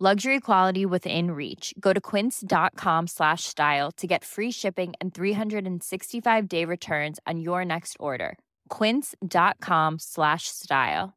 Luxury quality within reach. Go to quince.com slash style to get free shipping and 365 day returns on your next order. Quince.com slash style.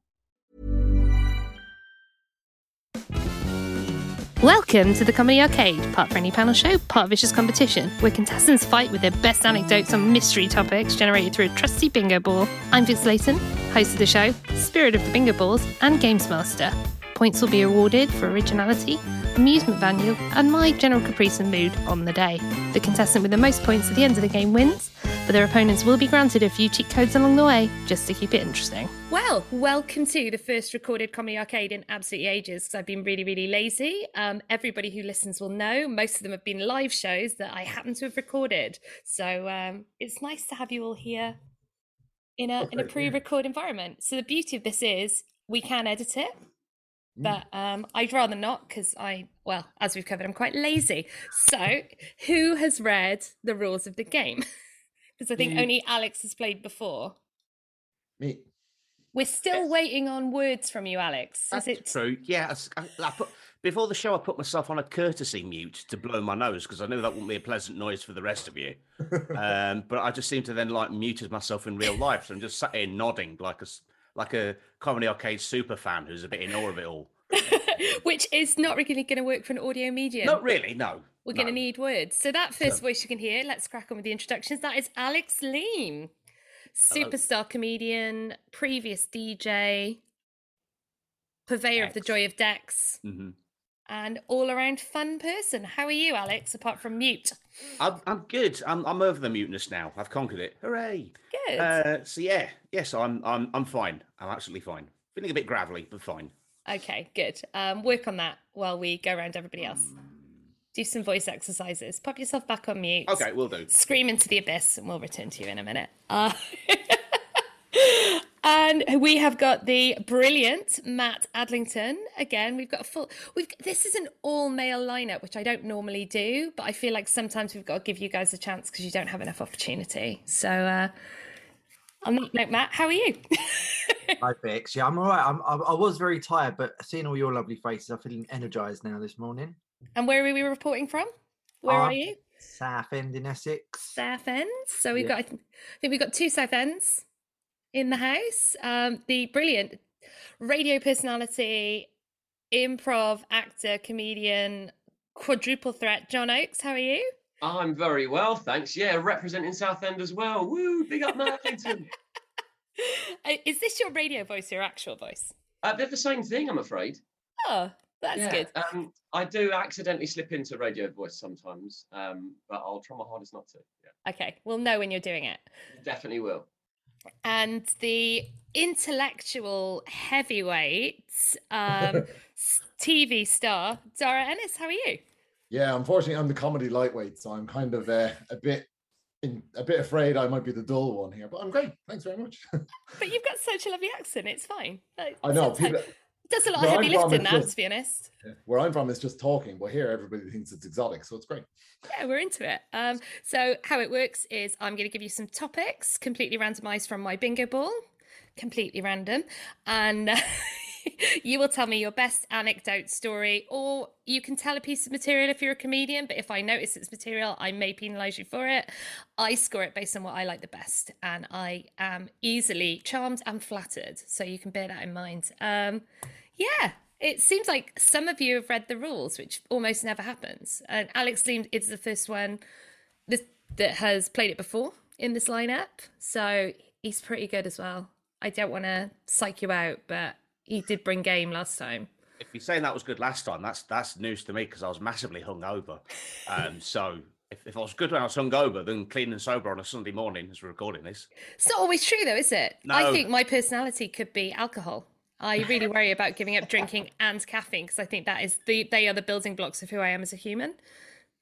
Welcome to the Comedy Arcade, part friendly panel show, part vicious competition, where contestants fight with their best anecdotes on mystery topics generated through a trusty bingo ball. I'm Vix Leyton, host of the show, spirit of the bingo balls, and games master. Points will be awarded for originality, amusement value, and my general caprice and mood on the day. The contestant with the most points at the end of the game wins, but their opponents will be granted a few cheat codes along the way, just to keep it interesting. Well, welcome to the first recorded comedy arcade in absolutely ages because I've been really, really lazy. Um, everybody who listens will know most of them have been live shows that I happen to have recorded. So um, it's nice to have you all here in a in a pre-record environment. So the beauty of this is we can edit it, but um, I'd rather not because I, well, as we've covered, I'm quite lazy. So who has read the rules of the game? Because I think Me. only Alex has played before. Me. We're still waiting on words from you, Alex. Is That's it? true. Yeah. I I, put, before the show, I put myself on a courtesy mute to blow my nose because I knew that wouldn't be a pleasant noise for the rest of you. um, but I just seem to then like muted myself in real life, so I'm just sat here nodding like a like a comedy arcade super fan who's a bit in awe of it all. Which is not really going to work for an audio medium. Not really. No. We're going to need words. So that first voice you can hear, let's crack on with the introductions. That is Alex Leam, superstar comedian, previous DJ, purveyor of the joy of Dex, Mhm. and all-around fun person. How are you, Alex? Apart from mute, I'm, I'm good. I'm, I'm over the muteness now. I've conquered it. Hooray! good. Uh, so yeah, yes, I'm I'm I'm fine. I'm absolutely fine. Feeling a bit gravelly, but fine. okay, good. Um, work on that while we go around everybody else. Do some voice exercises. Pop yourself back on mute. Okay, we'll do. scream into the abyss and we'll return to you in a minute. Uh, and we have got the brilliant Matt Adlington. Again, we've got a full we've this is an all male lineup, which I don't normally do, but I feel like sometimes we've got to give you guys a chance because you don't have enough opportunity. So uh on that note, Matt, how are you? Hi, Bex. Yeah, I'm all right. I'm, I, I was very tired, but seeing all your lovely faces, I'm feeling energized now this morning. and where are we reporting from? Where Uh, are you? Southend in Essex. South Ends. So we've Yeah. got, I think I think we've got two South Ends in the house. Um, the brilliant radio personality, improv actor, comedian, quadruple threat, John Oakes. How are you? I'm very well, thanks. Yeah, representing Southend as well. Woo, big up Marlington. Uh, Is this your radio voice, your actual voice? uh, they're the same thing, I'm afraid. Oh, that's yeah, good. Um, I do accidentally slip into radio voice sometimes, um, but I'll try my hardest not to. Yeah, Okay, we'll know when you're doing it. definitely will. And the intellectual heavyweight um, TV star, Darragh Ennis. How are you? Yeah, unfortunately, I'm the comedy lightweight, so I'm kind of uh, a bit, in, a bit afraid I might be the dull one here. But I'm great. Thanks very much. But you've got such a lovely accent. It's fine. Like, I know people. Does a lot of heavy lifting now, just- to be honest. Where I'm from is just talking, but here everybody thinks it's exotic, so it's great. Yeah, we're into it. Um, so how it works is I'm going to give you some topics, completely randomized from my bingo ball, completely random, and uh, you will tell me your best anecdote story, or you can tell a piece of material if you're a comedian. But if I notice it's material, I may penalise you for it. I score it based on what I like the best, and I am easily charmed and flattered. So you can bear that in mind. Um, yeah, it seems like some of you have read the rules, which almost never happens. And Alex Leam is the first one that has played it before in this lineup, so he's pretty good as well. I don't want to psych you out, but he did bring game last time. If you're saying that was good last time, that's that's news to me because I was massively hungover. Um, so if, if I was good when I was hungover, then clean and sober on a Sunday morning as we're recording this. It's not always true, though, is it? No. I think my personality could be alcohol. I really worry about giving up drinking and caffeine because I think that is the they are the building blocks of who I am as a human.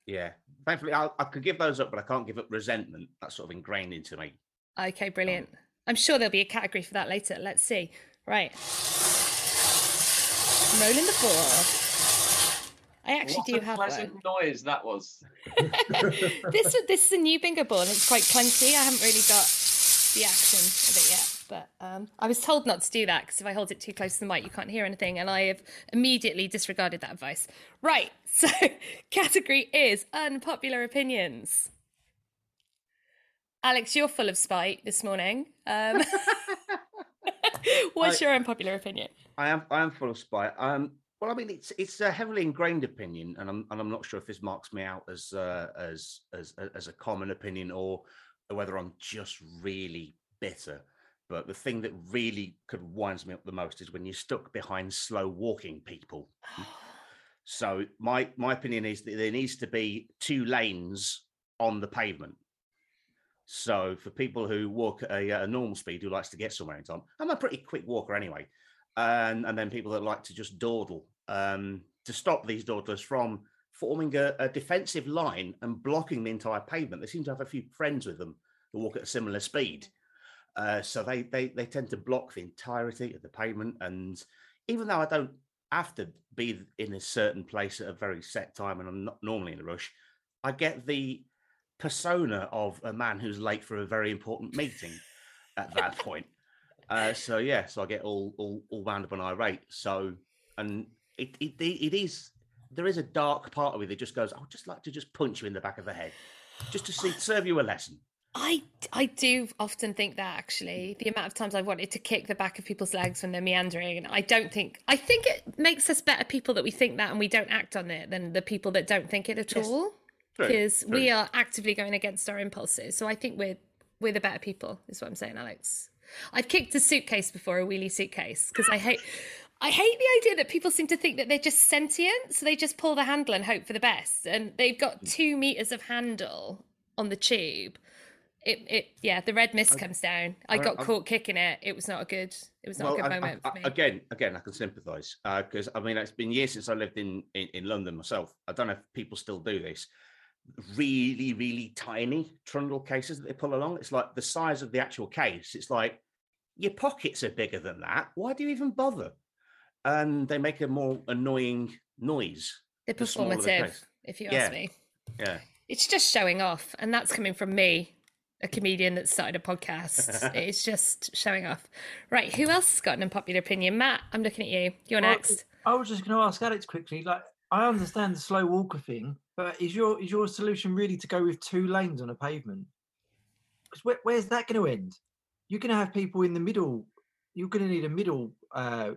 Yeah. Thankfully, I, I could give those up, but I can't give up resentment. That's sort of ingrained into me. Okay, brilliant. I'm sure there'll be a category for that later. Let's see. Right. Rolling the ball. I actually what do a have pleasant one. noise that was. this this is a new bingo ball it's quite clunky. I haven't really got the action of it yet, but um, I was told not to do that because if I hold it too close to the mic, you can't hear anything, and I have immediately disregarded that advice. Right, so category is unpopular opinions. Alex, you're full of spite this morning. Um, what's I- your unpopular opinion? I am I am full of spite. Um, well, I mean, it's it's a heavily ingrained opinion, and I'm and I'm not sure if this marks me out as uh, as as as a common opinion or whether I'm just really bitter. But the thing that really could winds me up the most is when you're stuck behind slow walking people. So my my opinion is that there needs to be two lanes on the pavement. So for people who walk at a, a normal speed, who likes to get somewhere in time, I'm a pretty quick walker anyway. And and then people that like to just dawdle, um, to stop these dawdlers from forming a, a defensive line and blocking the entire pavement. They seem to have a few friends with them who walk at a similar speed. Uh, so they, they they tend to block the entirety of the pavement. And even though I don't have to be in a certain place at a very set time, and I'm not normally in a rush, I get the persona of a man who's late for a very important meeting at that point. Uh, so yeah, so I get all all all wound up and irate. So and it it it is there is a dark part of me that just goes, I would just like to just punch you in the back of the head, just to see serve you a lesson. I I do often think that actually the amount of times I've wanted to kick the back of people's legs when they're meandering, and I don't think I think it makes us better people that we think that and we don't act on it than the people that don't think it at Yes. all. Because we are actively going against our impulses. So I think we're we're the better people. Is what I'm saying, Alex. I've kicked a suitcase before, a wheelie suitcase, because I hate. I hate the idea that people seem to think that they're just sentient, so they just pull the handle and hope for the best. And they've got Hmm. two meters of handle on the tube. It, it, yeah, the red mist comes down. I I- got I've- caught kicking it. It was not a good. It was not a good I- I- moment I- for me. again, again, I can sympathise because I mean it's been years since I lived in, in in London myself. I don't know if people still do this. Really, really tiny trundle cases that they pull along. It's like the size of the actual case. It's like your pockets are bigger than that. Why do you even bother? And they make a more annoying noise. They're the smaller the performative, case. if you Yeah. ask me. Yeah. It's just showing off, and that's coming from me, a comedian that started a podcast. it's just showing off. Right, who else has got an unpopular opinion? Matt, I'm looking at you. You're Well, next. I was just going to ask Alex quickly. Like, I understand the slow walker thing, but is your is your solution really to go with two lanes on a pavement? Because where, where's that going to end? You're going to have people in the middle. You're going to need a middle uh,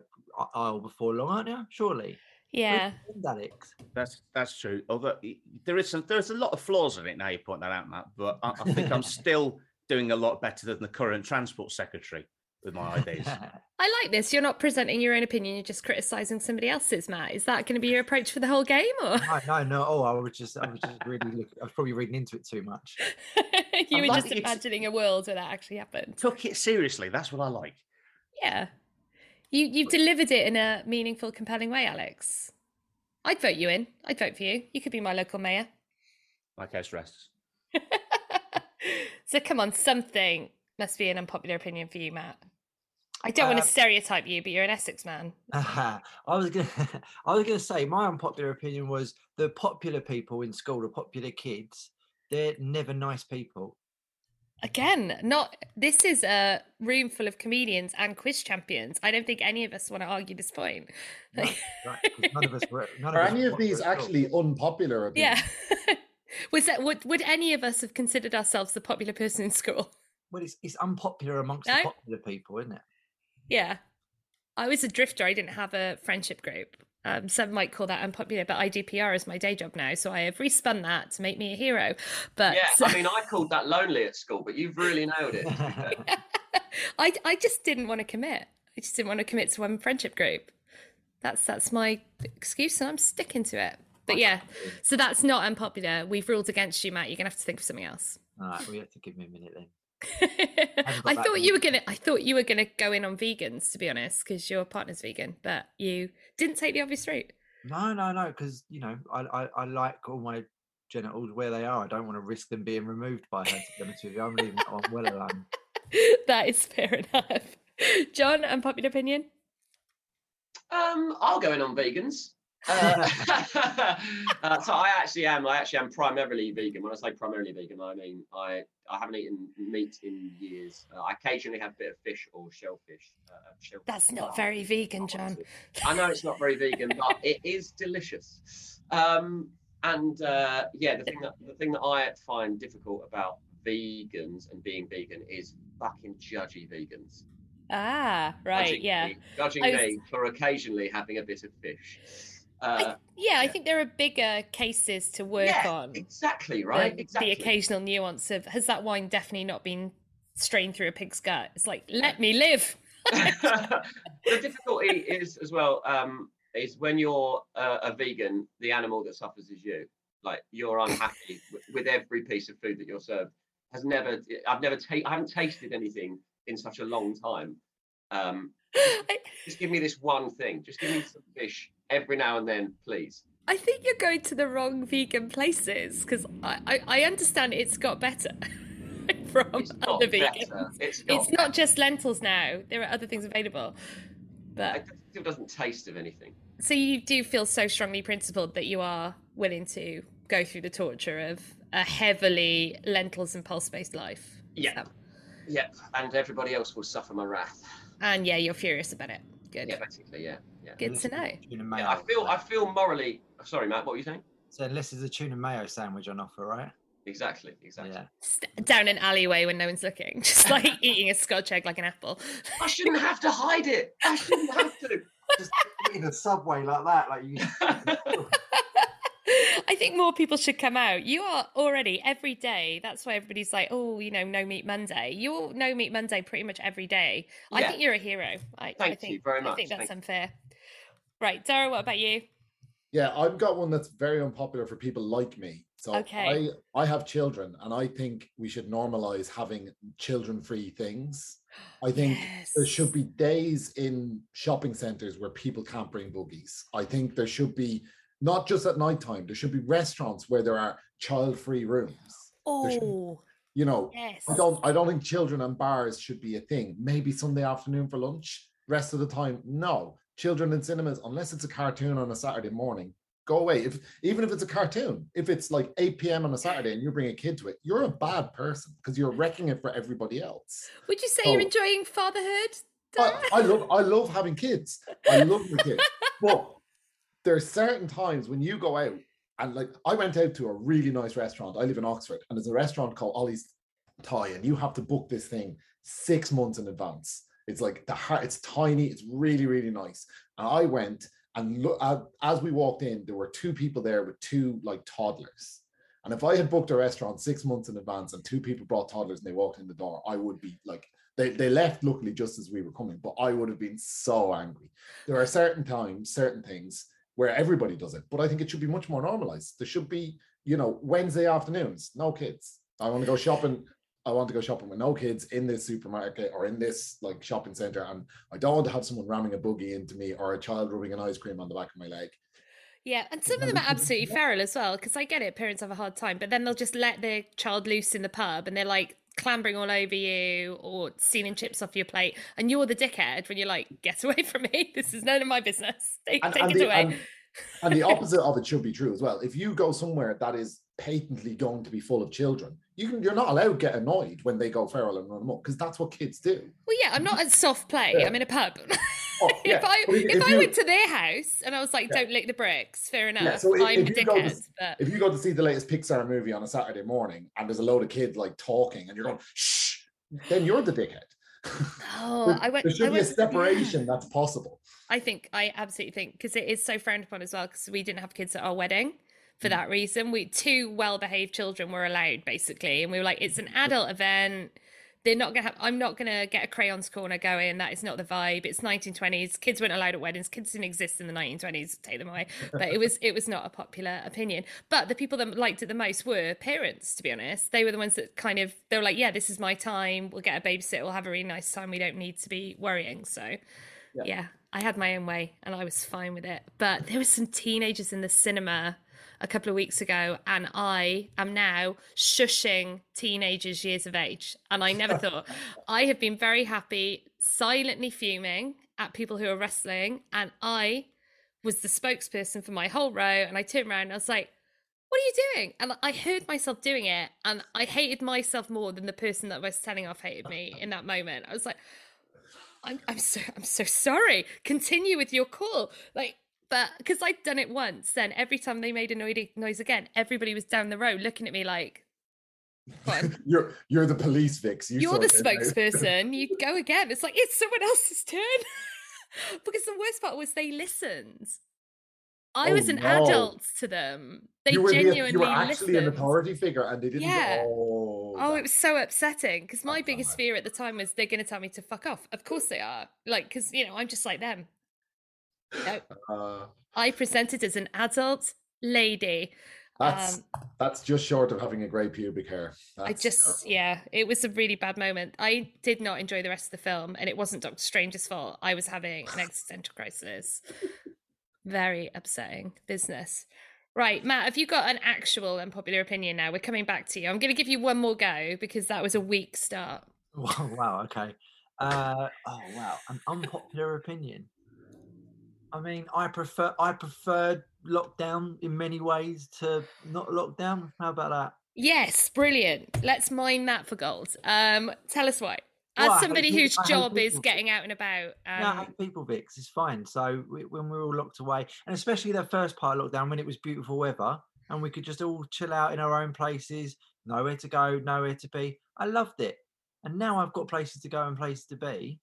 aisle before long, aren't you? Surely. Yeah. the Alex. That's that's true. Although there is some there's a lot of flaws in it now you point that out, Matt. But I, I think I'm still doing a lot better than the current transport secretary with my ideas. I like this. You're not presenting your own opinion, you're just criticizing somebody else's, Matt. Is that going to be your approach for the whole game? Or no, no, no. Oh, I was just, I was just really, look, I was probably reading into it too much. you I were like just imagining a world where that actually happened? Took it seriously. That's what I like. Yeah. You, you've delivered it in a meaningful, compelling way, Alex. I'd vote you in. I'd vote for you. You could be my local mayor. My case rests. So come on, something must be an unpopular opinion for you, Matt. I don't want Um, to stereotype you, but you're an Essex man. I was gonna, I was gonna say my unpopular opinion was the popular people in school, the popular kids, they're never nice people. Again, not this is a room full of comedians and quiz champions. I don't think any of us want to argue this point. No, right, 'cause none of us were. None Are us any of these at all. actually unpopular opinions? yeah. Was that would would any of us have considered ourselves the popular person in school? Well, it's, it's unpopular amongst No? the popular people, isn't it? Yeah. I was a drifter. I didn't have a friendship group. Um, some might call that unpopular, but IDPR is my day job now. So I have respun that to make me a hero. But Yeah, I mean, I called that lonely at school, but you've really nailed it. I, I just didn't want to commit. I just didn't want to commit to one friendship group. That's that's my excuse, and I'm sticking to it. But yeah, so that's not unpopular. We've ruled against you, Matt. You're gonna have to think of something else. All right, we have to give me a minute then. Got I thought you were gonna. I thought you were gonna go in on vegans, to be honest, because your partner's vegan, but you didn't take the obvious route. No, no, no, because you know I, I I like all my genitals where they are. I don't want to risk them being removed by her. To be honest with you, I'm leaving that one well alone. that is fair enough. John, unpopular opinion. Um, I'll go in on vegans. Uh, uh, so I actually am. I actually am primarily vegan. When I say primarily vegan, I mean I I haven't eaten meat in years. Uh, I occasionally have a bit of fish or shellfish. Uh, shellfish That's not very vegan, John. I know it's not very vegan, but it is delicious. Um, and uh, yeah, the thing that the thing that I find difficult about vegans and being vegan is fucking judgy vegans. Ah, right, Judging yeah. me, judging was- me for occasionally having a bit of fish. Uh, Yeah, I think there are bigger cases to work yeah, on. exactly the- right. exactly. The occasional nuance of has that wine definitely not been strained through a pig's gut? It's like, let me live. the difficulty is as well um, is when you're uh, a vegan, the animal that suffers is you. Like you're unhappy with, with every piece of food that you're served. Has never, I've never, ta- I haven't tasted anything in such a long time. Um, just give me this one thing. Just give me some fish every now and then, please. I think you're going to the wrong vegan places because I, I, I understand it's got better from got other better. vegans. It's got not just lentils now. There are other things available. But It still doesn't taste of anything. so you do feel so strongly principled that you are willing to go through the torture of a heavily lentils and pulse based life. Yeah. Yep. And everybody else will suffer my wrath. And yeah, you're furious about it. Good. Yeah, basically, yeah. Yeah. Good to know. Tuna mayo. Yeah, I feel I feel morally sorry, Matt, what were you saying? So unless there's a tuna mayo sandwich on offer, right? Exactly, exactly. Yeah. St- down an alleyway when no one's looking, just like eating a scotch egg like an apple. I shouldn't have to hide it. I shouldn't have to. Just eating a subway like that, like you. I think more people should come out. You are already every day. That's why everybody's like, oh, you know, no meat Monday. You're no meat Monday pretty much every day. I think you're a hero. I, I Thank think, you very much. I think that's Thank unfair. Right, Darragh, what about you? Yeah, I've got one that's very unpopular for people like me. So Okay. I I have children and I think we should normalize having children-free things. I think there should be days in shopping centers where people can't bring boogies. I think there should be not just at nighttime, there should be restaurants where there are child-free rooms. There should- Oh, you know, yes. I don't I don't think children and bars should be a thing. Maybe Sunday afternoon for lunch. Rest of the time, no. Children in cinemas, unless it's a cartoon on a Saturday morning, go away. If even if it's a cartoon, if it's like 8 p.m. on a Saturday and you bring a kid to it, you're a bad person because you're wrecking it for everybody else. Would you say you're Oh. enjoying fatherhood? I, I love I love having kids. I love my kids. But there are certain times when you go out and like I went out to a really nice restaurant. I live in Oxford and there's a restaurant called Oli's Thai, and you have to book this thing six months in advance. It's like the heart, it's tiny, it's really, really nice. And I went and look as we walked in, there were two people there with two like toddlers. And if I had booked a restaurant six months in advance and two people brought toddlers and they walked in the door, I would be like, they, they left luckily just as we were coming, but I would have been so angry. There are certain times, certain things where everybody does it, but I think it should be much more normalized. There should be, you know, Wednesday afternoons, no kids. I want to go shopping. I want to go shopping with no kids in this supermarket or in this like shopping center, and I don't want to have someone ramming a boogie into me or a child rubbing an ice cream on the back of my leg. Yeah, and some of them are absolutely feral as well, because I get it, parents have a hard time, but then they'll just let their child loose in the pub and they're like clambering all over you or stealing chips off your plate, and you're the dickhead when you're like, get away from me, this is none of my business. Take, And, take and it the, away. and, and the opposite of it should be true as well. If you go somewhere that is patently going to be full of children, You can, you're not allowed to get annoyed when they go feral and run amok because that's what kids do. Well, yeah, I'm not at soft play. Yeah. I'm in a pub. Oh, yeah. if I if, if I you- went to their house and I was like, Yeah. "Don't lick the bricks," fair enough. Yeah, so if, I'm a if you go to, dickhead. But if you go to see the latest Pixar movie on a Saturday morning and there's a load of kids like talking and you're going shh, then you're the dickhead. oh, there, I went. there should I be a separation that's possible. I think I absolutely think because it is so frowned upon as well because we didn't have kids at our wedding for mm. that reason. We two well-behaved children were allowed basically, and we were like, it's an adult event. They're not gonna have. I'm not gonna get a crayons corner going. That is not the vibe. It's 1920s. Kids weren't allowed at weddings. Kids didn't exist in the 1920s. Take them away. But it was it was not a popular opinion. But the people that liked it the most were parents. To be honest, they were the ones that kind of they were like, yeah, this is my time. We'll get a babysitter. We'll have a really nice time. We don't need to be worrying. So yeah. I had my own way and I was fine with it. But there were some teenagers in the cinema a couple of weeks ago, and I am now shushing teenagers years of age. And I never thought I have been very happy, silently fuming at people who are wrestling, and I was the spokesperson for my whole row. And I turned around and I was like, what are you doing? And I heard myself doing it, and I hated myself more than the person that was telling off hated me in that moment. I was like, I'm, I'm so I'm so sorry. Continue with your call, like, but because I'd done it once, then every time they made a noise again, everybody was down the road looking at me like, You're you're the police, Vix. You you're the spokesperson. You go again." It's like it's someone else's turn. because the worst part was they listened. I Oh, was an no. adult to them. They you were, the- genuinely you were actually an authority figure, and they didn't. Yeah. Oh, Oh, it was so upsetting because my biggest fear at the time was they're going to tell me to fuck off. Of course they are. Like, because, you know, I'm just like them. Uh, I presented as an adult lady. that's Um, that's just short of having a grey pubic hair. I just, terrible. yeah, it was a really bad moment. I did not enjoy the rest of the film, and it wasn't Doctor Strange's fault. I was having an existential crisis. Very upsetting business. Right, Matt, have you got an actual unpopular opinion now? We're coming back to you. I'm going to give you one more go because that was a weak start. Wow, wow, okay. Uh, oh wow, an unpopular opinion. I mean, I prefer I preferred lockdown in many ways to not lockdown. How about that? Yes, brilliant. Let's mine that for gold. Um, tell us why. As Well, somebody whose I hate job is getting out and about, um, no, I hate people, Vix. It's fine. So we, when we were all locked away, and especially that first part of lockdown when it was beautiful weather and we could just all chill out in our own places, nowhere to go, nowhere to be. I loved it. And now I've got places to go and places to be.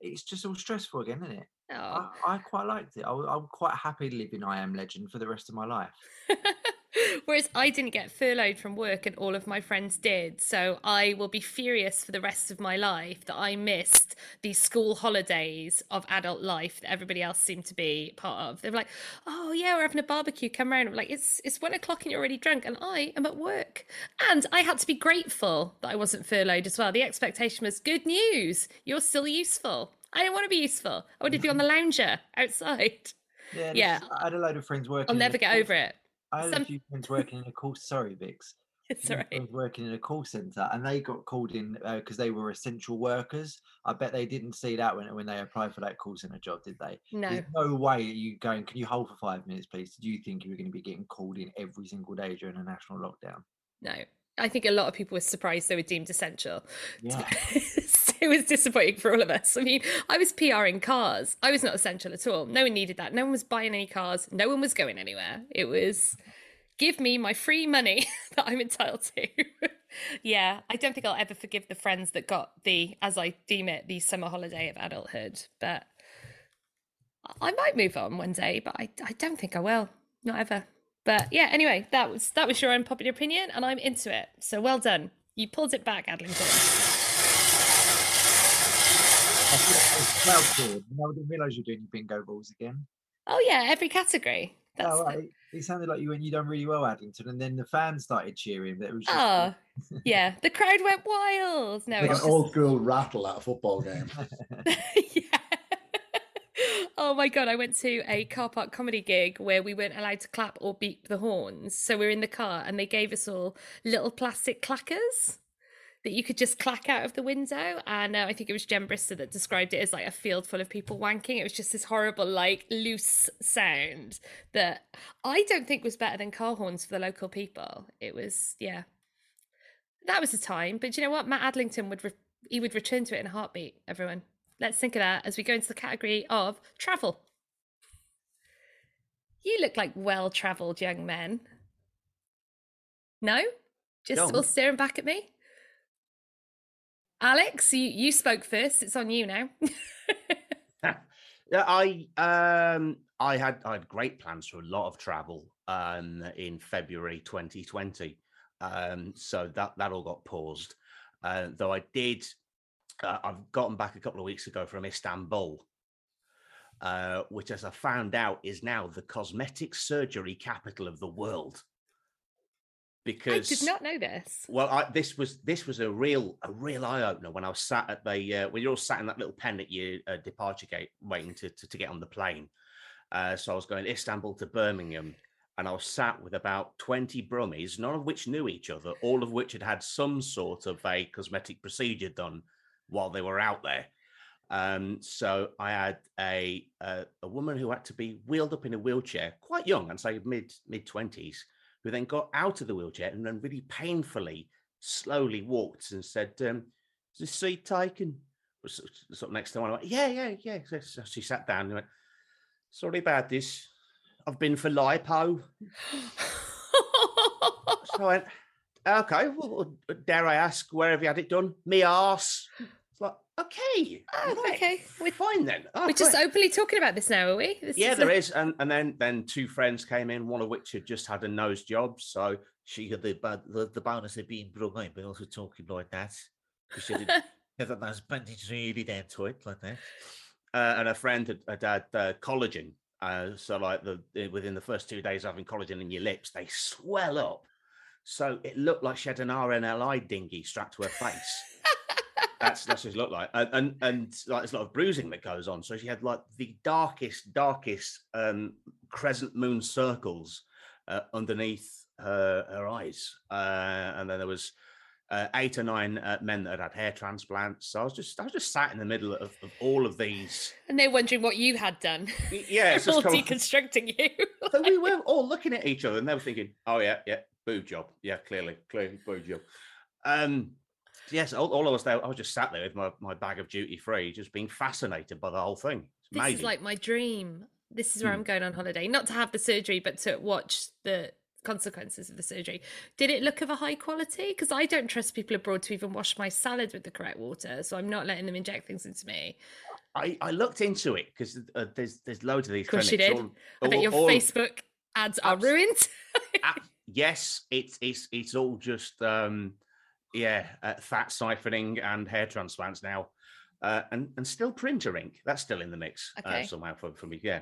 It's just all stressful again, isn't it? oh. I, I quite liked it. I, am quite happy to live in I Am Legend for the rest of my life. Whereas I didn't get furloughed from work and all of my friends did. So I will be furious for the rest of my life that I missed these school holidays of adult life that everybody else seemed to be part of. They're like, oh yeah, we're having a barbecue, come round. I'm like, it's it's one o'clock and you're already drunk and I am at work. And I had to be grateful that I wasn't furloughed as well. The expectation was good news. You're still useful. I didn't want to be useful. I wanted to be on the lounger outside. Yeah, Yeah. I had a load of friends working. I'll never get over it. I had Some- a few friends working in a call. Sorry, Vix. It's all right. working in a call center, and they got called in uh, because they were essential workers. I bet they didn't see that when when they applied for that call center job, did they? No. There's no way you going. Can you hold for five minutes, please? Did you think you were going to be getting called in every single day during a national lockdown? No. I think a lot of people were surprised they were deemed essential. Yeah. it was disappointing for all of us. I mean, I was PRing cars. I was not essential at all. No one needed that. No one was buying any cars. No one was going anywhere. It was give me my free money that I'm entitled to. yeah, I don't think I'll ever forgive the friends that got the, as I deem it, the summer holiday of adulthood. But I might move on one day, but I, I don't think I will. Not ever. But yeah, anyway, that was that was your unpopular opinion, and I'm into it. So well done. You pulled it back, Adlington. Well, good. No, I didn't realise you were doing bingo balls again. Oh yeah, every category. That's Oh, right. It sounded like you went. You done really well, Adlington, and then the fans started cheering. But it was just, Oh, yeah. The crowd went wild. No, like it's an old school rattle at a football game. yeah. Oh my god, I went to a car park comedy gig where we weren't allowed to clap or beep the horns. So we are in the car and they gave us all little plastic clackers that you could just clack out of the window. And uh, I think it was Jen Brister that described it as like a field full of people wanking. It was just this horrible, like loose sound that I don't think was better than car horns for the local people. It was, yeah. That was the time. But you know what? Matt Adlington would re- he would return to it in a heartbeat. Everyone, let's think of that as we go into the category of travel. You look like well-travelled young men. No, just No. all staring back at me. Alex, you, you spoke first. It's on you now. I um I had I had great plans for a lot of travel um in February 2020. Um so that that all got paused. Uh, though I did uh, I've gotten back a couple of weeks ago from Istanbul. Uh, which as I found out is now the cosmetic surgery capital of the world. I Because did not know this. well, I, this was this was a real a real eye opener when I was sat at the uh, when you're all sat in that little pen at your uh, departure gate waiting to, to to get on the plane. Uh, so I was going Istanbul to Birmingham, and I was sat with about twenty Brummies, none of which knew each other, all of which had had some sort of a cosmetic procedure done while they were out there. Um, so I had a, a a woman who had to be wheeled up in a wheelchair, quite young, and say mid mid twenties, who then got out of the wheelchair and then really painfully, slowly walked and said, um, "Is this seat taken?" Sort of next to one. I went, "Yeah, yeah, yeah." So, so she sat down and went, "Sorry about this. I've been for lipo." So I went, "Okay. Well, dare I ask, where have you had it done?" Me arse. Okay, Oh, okay. We're, fine then. Oh, we're just openly talking about this now, are we? This Yeah, is there a- is, and and then then two friends came in, one of which had just had a nose job, so She had the bad, the, the bonus of being brilliant, but also talking like that. Because she did have that nice bandage really down to it, like that. uh, and a friend had, had had uh, collagen. Uh, so like the within the first two days of having collagen in your lips, they swell up. So it looked like she had an RNLI dinghy strapped to her face. that's that's what it looked like, and, and and like there's a lot of bruising that goes on. So she had like the darkest, darkest um, crescent moon circles uh, underneath her her eyes, uh, and then there was uh, eight or nine uh, men that had had hair transplants. So I was just I was just sat in the middle of, of all of these. And they're wondering what you had done. Yeah, it's all kind of- deconstructing you. so we were all looking at each other and they were thinking, "Oh yeah, yeah, boob job, yeah, clearly, clearly boob job." Um, yes, all, all I was there, I was just sat there with my, my bag of duty free, just being fascinated by the whole thing. It's This amazing. is like my dream. This is where Hmm. I'm going on holiday, not to have the surgery, but to watch the consequences of the surgery. Did it look of a high quality? Because I don't trust people abroad to even wash my salad with the correct water, so I'm not letting them inject things into me. I, I looked into it because uh, there's there's loads of these. Of course you did. all- I bet your all- Facebook ads are ruined. Yes, it's it's it's all just um yeah, uh, fat siphoning and hair transplants now. Uh, and and still printer ink. That's still in the mix Okay. uh, somehow for, for me. Yeah.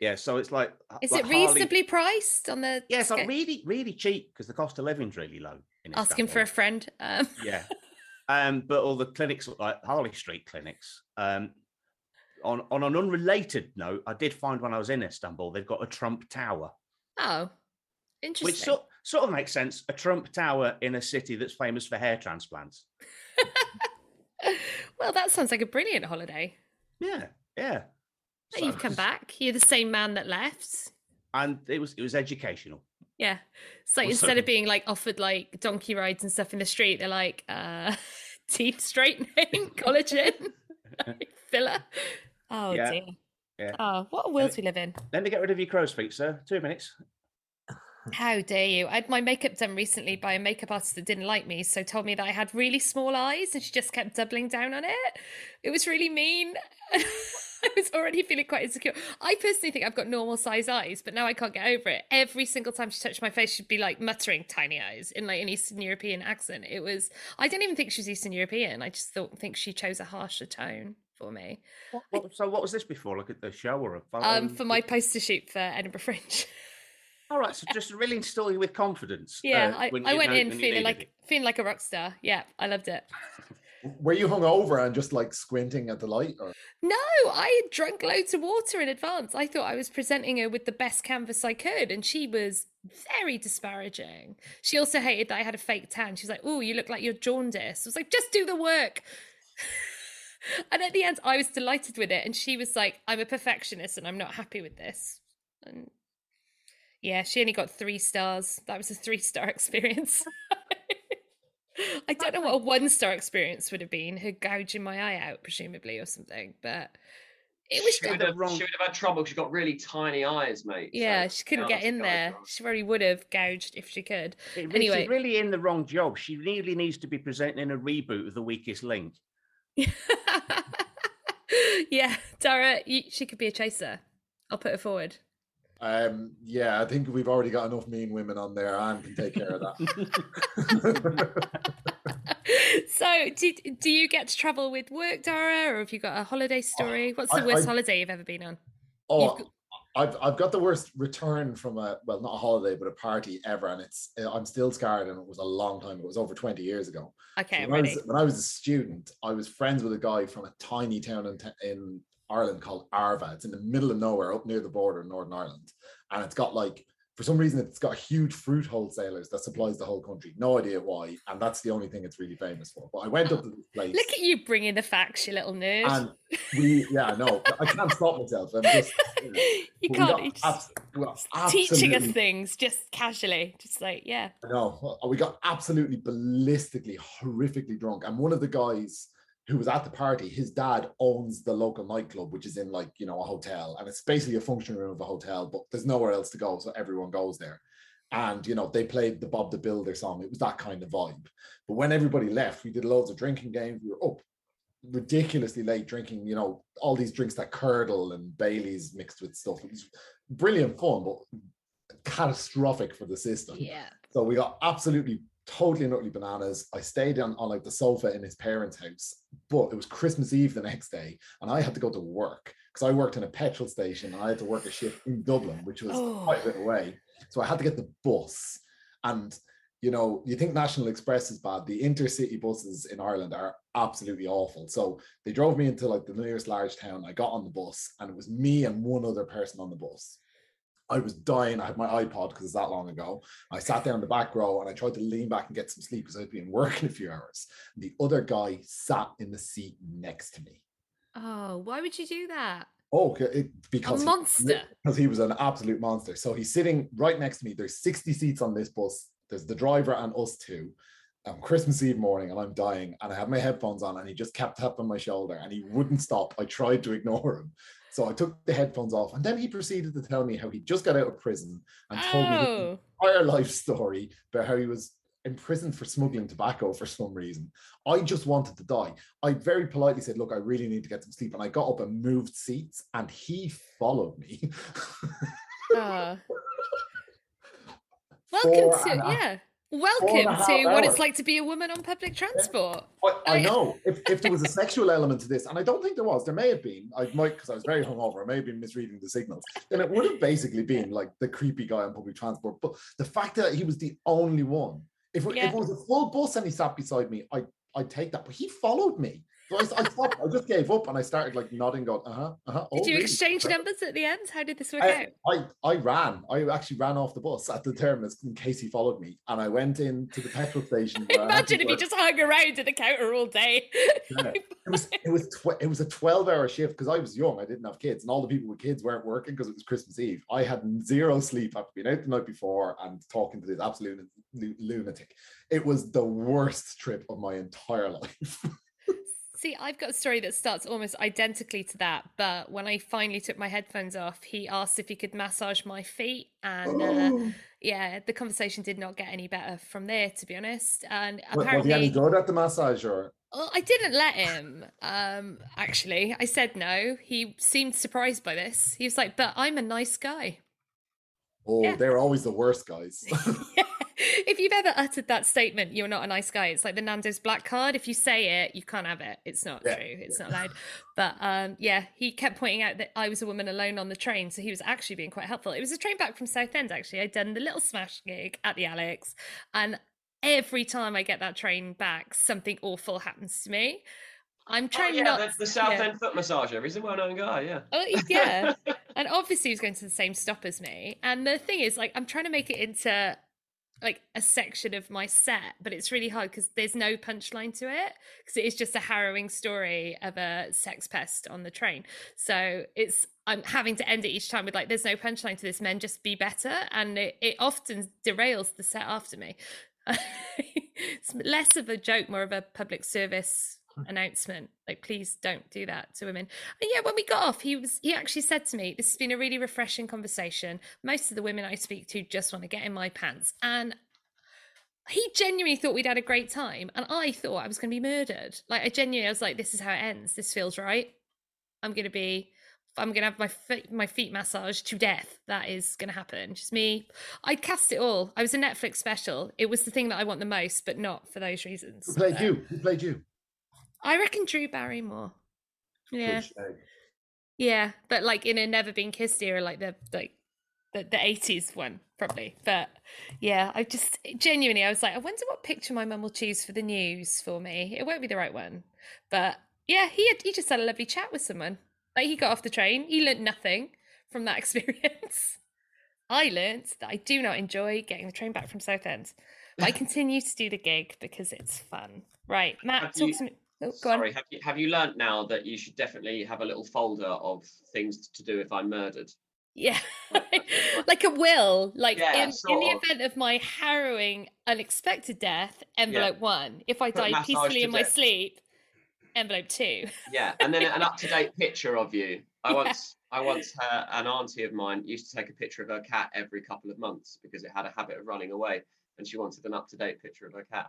Yeah, so it's like Is like it Harley- reasonably priced on the? Yeah, it's like really, really cheap because the cost of living's really low. In Asking for a friend. Um, yeah. Um, but all the clinics like Harley Street clinics. Um, on on an unrelated note, I did find when I was in Istanbul, they've got a Trump Tower, oh, interesting. which sort sort of makes sense. A Trump Tower in a city that's famous for hair transplants. well, that sounds like a brilliant holiday. Yeah, yeah. So- You've come back. You're the same man that left. and it was it was educational. Yeah. So instead of being like offered like donkey rides and stuff in the street, they're like uh teeth straightening, collagen, filler. Oh Yeah, dear. yeah. Oh, what a world we live in. Let me get rid of your crow's feet, sir. Two minutes. How dare you? I had my makeup done recently by a makeup artist that didn't like me, so told me that I had really small eyes and she just kept doubling down on it. It was really mean. I was already feeling quite insecure. I personally think I've got normal size eyes, but now I can't get over it. Every single time she touched my face, she'd be like muttering tiny eyes in like an Eastern European accent. It was I don't even think she was Eastern European. I just thought think she chose a harsher tone for me. What, so what was this before? Like at the show or a photo? Um for my poster shoot for Edinburgh Fringe. All right, so just really install you with confidence. Yeah, uh, I, I went know- in feeling like it. feeling like a rock star. Yeah, I loved it. Were you hung over and just like squinting at the light? Or No, I had drunk loads of water in advance. I thought I was presenting her with the best canvas I could, and she was very disparaging. She also hated that I had a fake tan. She was like, "Oh, you look like you're jaundiced." I was like, "Just do the work." and at the end, I was delighted with it, and she was like, "I'm a perfectionist, and I'm not happy with this." And yeah, she only got three stars. That was a three star experience. I don't know what a one star experience would have been. Her gouging my eye out, presumably, or something. But it was She would, have, she would have had trouble. She got really tiny eyes, mate. so yeah, she couldn't get in there. gouge She probably would have gouged if she could. It Anyway, She's really in the wrong job. She really needs to be presenting a reboot of The Weakest Link. yeah, Darragh, you, she could be a chaser. I'll put her forward. Um, yeah, I think we've already got enough mean women on there and can take care of that. So, do, do you get to travel with work, Darragh, or have you got a holiday story? What's the I- worst I- holiday you've ever been on? Oh, I've I've got the worst return from a well, not a holiday, but a party ever, and it's I'm still scarred, and it was a long time. It was over twenty years ago. Okay, So when, I was, when I was a student, I was friends with a guy from a tiny town in, in Ireland called Arva. It's in the middle of nowhere, up near the border in Northern Ireland, and it's got like for some reason it's got huge fruit wholesalers that supplies the whole country. No idea why, and that's the only thing it's really famous for. But I went up to this place. Look at you bringing the facts, you little nerd. And we, yeah, no, I can't stop myself. I'm just, you, know, you can't. got you just abs- teaching us things just casually, just like yeah. No, we got absolutely ballistically, horrifically drunk. And one of the guys who was at the party, his dad owns the local nightclub, which is in like, you know, a hotel. And it's basically a function room of a hotel, but there's nowhere else to go. So everyone goes there. And, you know, they played the Bob the Builder song. It was that kind of vibe. But when everybody left, we did loads of drinking games. We were up ridiculously late drinking, you know, all these drinks that curdle and Bailey's mixed with stuff. It was brilliant fun, but catastrophic for the system. Yeah. So we got absolutely totally and utterly bananas. I stayed on, on like the sofa in his parents' house, but it was Christmas Eve the next day, and I had to go to work because I worked in a petrol station and I had to work a shift in Dublin, which was Oh. quite a bit away. So I had to get the bus. And you know, you think National Express is bad. The intercity buses in Ireland are absolutely awful. So they drove me into like the nearest large town. I got on the bus, and it was me and one other person on the bus. I was dying. I had my iPod because it's that long ago. I sat there in the back row and I tried to lean back and get some sleep because I'd been working a few hours. And the other guy sat in the seat next to me. Oh, why would you do that? Oh, it, because he- monster. because he was an absolute monster. So he's sitting right next to me. There's 60 seats on this bus. There's the driver and us two. On Christmas Eve morning, and I'm dying, and I had my headphones on, and he just kept tapping my shoulder, and he wouldn't stop. I tried to ignore him, so I took the headphones off, and then he proceeded to tell me how he just got out of prison and told me his Oh. entire life story about how he was imprisoned for smuggling tobacco for some reason. I just wanted to die. I very politely said, Look, I really need to get some sleep. And I got up and moved seats, and he followed me. Ah. Welcome Four to and yeah. And a Welcome half to what it's like to be a woman on public transport. I, I know if, if there was a sexual element to this, and I don't think there was, there may have been. I might because I was very hungover. I may have been misreading the signals. Then it would have basically been like the creepy guy on public transport. But the fact that he was the only one, if, it- Yeah. if it was a full bus and he sat beside me, I I'd take that. But he followed me. So I, I stopped. I just gave up and I started like nodding, going, uh huh, uh huh. Did you exchange numbers at the end? How did this work out? I, I, I ran. I actually ran off the bus at the terminus in case he followed me. And I went in to the petrol station. I Imagine if you just hung around at the counter all day. Yeah. it was it was tw- it was a 12 hour shift because I was young I didn't have kids and all the people with kids weren't working because it was Christmas Eve I had zero sleep after being out the night before and talking to this absolute lunatic it was the worst trip of my entire life See, I've got a story that starts almost identically to that, but when I finally took my headphones off, he asked if he could massage my feet, and uh, yeah, the conversation did not get any better from there, to be honest. And was, was he any good at the massage or Well, I didn't let him. Um, actually, I said no. He seemed surprised by this. He was like, "But I'm a nice guy." oh Yeah. they're always the worst guys if you've ever uttered that statement, you're not a nice guy. It's like the Nando's black card. If you say it, you can't have it. It's not Yeah. true. It's not allowed. But um, yeah, he kept pointing out that I was a woman alone on the train, so he was actually being quite helpful. It was a train back from Southend. Actually, I'd done the little smash gig at the Alex, and every time I get that train back, something awful happens to me. I'm Oh, trying yeah, not. the, the South yeah. End foot massager. He's a well-known guy. Yeah. Oh yeah, and obviously he's going to the same stop as me. And the thing is, like, I'm trying to make it into like a section of my set, but it's really hard because there's no punchline to it because it is just a harrowing story of a sex pest on the train. So it's I'm having to end it each time with like, "There's no punchline to this. Men just be better," and it, it often derails the set after me. it's less of a joke, more of a public service announcement. Like, please don't do that to women. And yeah, when we got off, he was he actually said to me, "This has been a really refreshing conversation. Most of the women I speak to just want to get in my pants." And he genuinely thought we'd had a great time, and I thought I was going to be murdered. Like, I genuinely I was like, "This is how it ends. This feels right. I'm going to be." I'm gonna have my feet, my feet massaged to death. That is gonna happen. Just me. I cast it all. I was a Netflix special. It was the thing that I want the most, but not for those reasons. Who played But you? Who played you? I reckon Drew Barrymore. Yeah, yeah, but like in a Never Been Kissed era, like the like the the eighties one probably. But yeah, I just genuinely I was like, I wonder what picture my mum will choose for the news for me. It won't be the right one, but yeah, he had, he just had a lovely chat with someone. Like he got off the train, he learned nothing from that experience. I learned that I do not enjoy getting the train back from Southend. But I continue to do the gig because it's fun. Right, Matt, Have talk you- to me. Oh, go on. Sorry, have you have you learnt now that you should definitely have a little folder of things to do if I'm murdered? Yeah, like a will. Like Yeah, in, in the event of my harrowing, unexpected death, envelope one. If I Put die peacefully in my death. sleep, envelope two. Yeah, and then an up to date picture of you. I once I once an auntie of mine used to take a picture of her cat every couple of months because it had a habit of running away, and she wanted an up to date picture of her cat.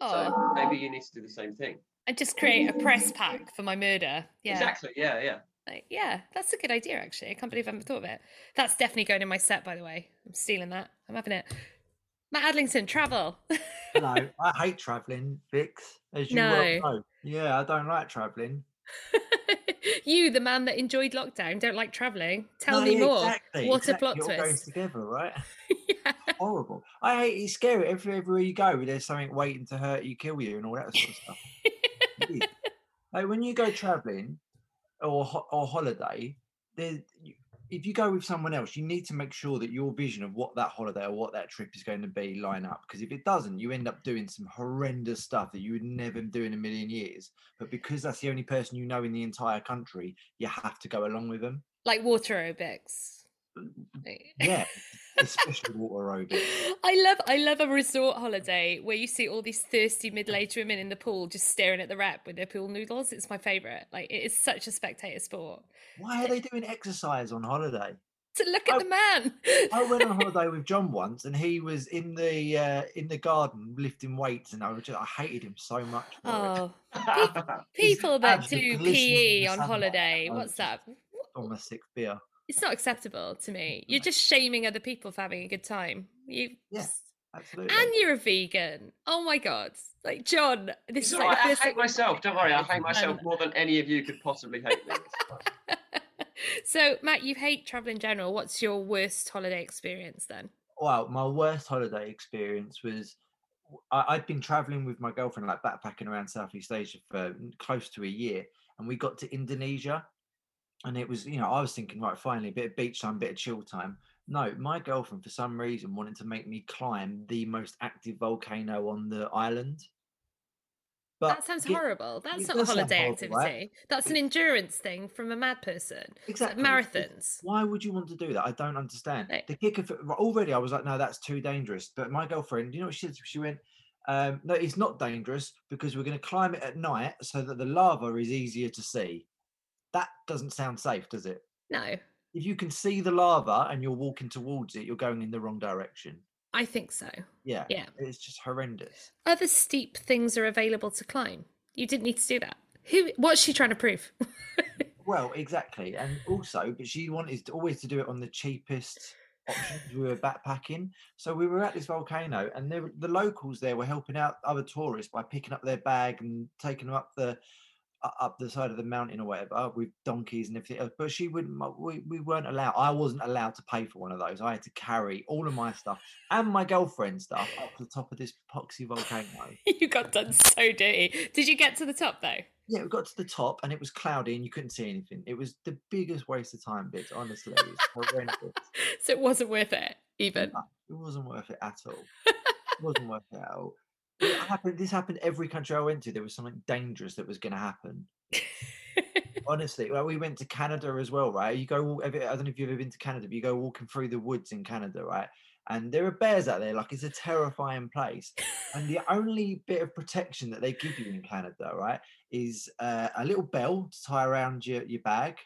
So Oh, maybe you need to do the same thing. And just create a press pack for my murder. Yeah, Exactly. Yeah, yeah. Like, yeah, that's a good idea. Actually, I can't believe I haven't thought of it. That's definitely going in my set. By the way, I'm stealing that. I'm having it. Matt Adlington, travel. Hello, I hate travelling, Vix, as you No. well know. Yeah, I don't like travelling. you, the man that enjoyed lockdown, don't like traveling. Tell No, me yeah, more. Exactly, what exactly. a plot It all goes twist. together, right? Horrible. I hate it's scary. Every, everywhere you go, there's something waiting to hurt you, kill you, and all that sort of stuff. Like when you go travelling or or holiday, if you go with someone else, you need to make sure that your vision of what that holiday or what that trip is going to be line up. Because if it doesn't, you end up doing some horrendous stuff that you would never do in a million years. But because that's the only person you know in the entire country, you have to go along with them. like water aerobics. Yeah, especially water aerobics. I love I love a resort holiday where you see all these thirsty middle-aged women in the pool just staring at the rep with their pool noodles. It's my favorite. Like it is such a spectator sport. Why are they doing exercise on holiday? To look at the man. I went on holiday with John once, and he was in the uh, in the garden lifting weights, and I was just, I hated him so much. For Oh, it. people that do PE on sunlight. holiday. What's that? on my sixth beer. It's not acceptable to me. Mm, you're just shaming other people for having a good time. You Yeah, absolutely. and you're a vegan. Oh my god! Like John, this It's is all like right, the I first hate myself. Don't worry, I hate myself more than any of you could possibly hate me. So, Matt, you hate travel in general. What's your worst holiday experience then? Well, my worst holiday experience was I, I'd been traveling with my girlfriend, like backpacking around Southeast Asia for close to a year, and we got to Indonesia, and it was, you know, I was thinking, right, finally, a bit of beach time, a bit of chill time. No, my girlfriend, for some reason, wanted to make me climb the most active volcano on the island. But that sounds horrible. That's not a holiday horrible, activity. right? That's an endurance thing from a mad person. It's like Exactly. Marathons. Why would you want to do that? I don't understand. Like- The kicker for, already, I was like, no, that's too dangerous. But my girlfriend, you know what she said? She went, um, no, it's not dangerous because we're going to climb it at night so that the lava is easier to see. That doesn't sound safe, does it? No, If you can see the lava and you're walking towards it, you're going in the wrong direction. I think so. Yeah. Yeah. It's just horrendous. Other steep things are available to climb. You didn't need to do that. Who? What's she trying to prove? Well, exactly. And also, but she wanted to, always to do it on the cheapest options. We were backpacking. So we were at this volcano, and there, the locals there were helping out other tourists by picking up their bag and taking them up the up the side of the mountain or whatever oh, with donkeys and everything else. But she wouldn't. We, we weren't allowed. I wasn't allowed to pay for one of those. I had to carry all of my stuff and my girlfriend's stuff up to the top of this epoxy volcano. you got done so dirty. Did you get to the top though? Yeah, we got to the top and it was cloudy and you couldn't see anything. It was the biggest waste of time, bitch. Honestly, it. So it wasn't worth it, even. No, It wasn't worth it at all. It wasn't worth it at all. Happened. This happened every country I went to. There was something dangerous that was going to happen. Honestly, well, we went to Canada as well, right? You go. walk- have you- I don't know if you've ever been to Canada, but you go walking through the woods in Canada, right? and there are bears out there. Like it's a terrifying place, and the only bit of protection that they give you in Canada, right, is uh, a little bell to tie around your your bag.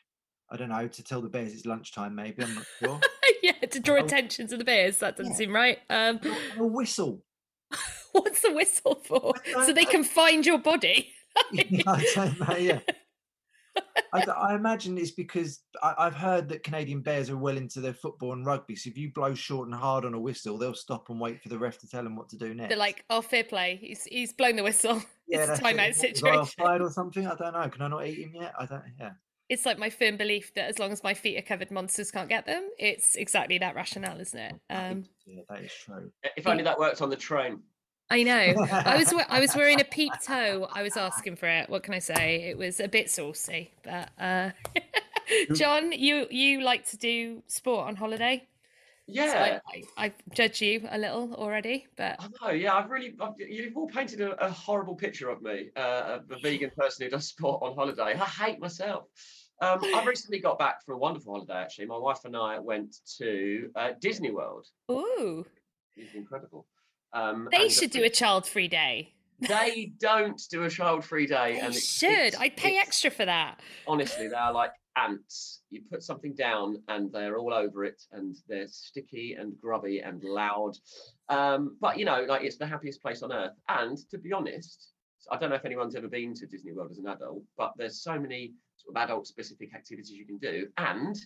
I don't know to tell the bears it's lunchtime. Maybe I'm not sure. yeah, to draw attention to the bears. That doesn't Yeah. seem right. Um, a whistle. what's the whistle for? So they can find your body. I don't know. Yeah. I, I imagine it's because I, I've heard that Canadian Bears are well into their football and rugby. So if you blow short and hard on a whistle, they'll stop and wait for the ref to tell them what to do next. They're like, oh, fair play. He's he's blown the whistle. yeah, it's a that's it. timeout What, was I situation. offside or something. I don't know. Can I not eat him yet? I don't. Yeah. It's like my firm belief that as long as my feet are covered, monsters can't get them. It's exactly that rationale, isn't it? Um, Yeah, that is true. If only that worked on the train. I know. I was I was wearing a peep toe. I was asking for it. What can I say? It was a bit saucy, but uh, John, you you like to do sport on holiday? So Yeah. I, I, I judge you a little already, but I know, yeah, I've really, I've, you've all painted a, a horrible picture of me, uh, a vegan person who does sport on holiday. I hate myself. Um, I recently got back from a wonderful holiday, actually. My wife and I went to uh, Disney World. ooh, It was incredible. Um, they should do a child-free day. They don't do a child-free day. They and it- should. I'd pay extra for that. honestly, they are like ants. You put something down and they're all over it and they're sticky and grubby and loud. Um, but you know, like it's the happiest place on earth. And to be honest, I don't know if anyone's ever been to Disney World as an adult, but there's so many sort of adult specific activities you can do. And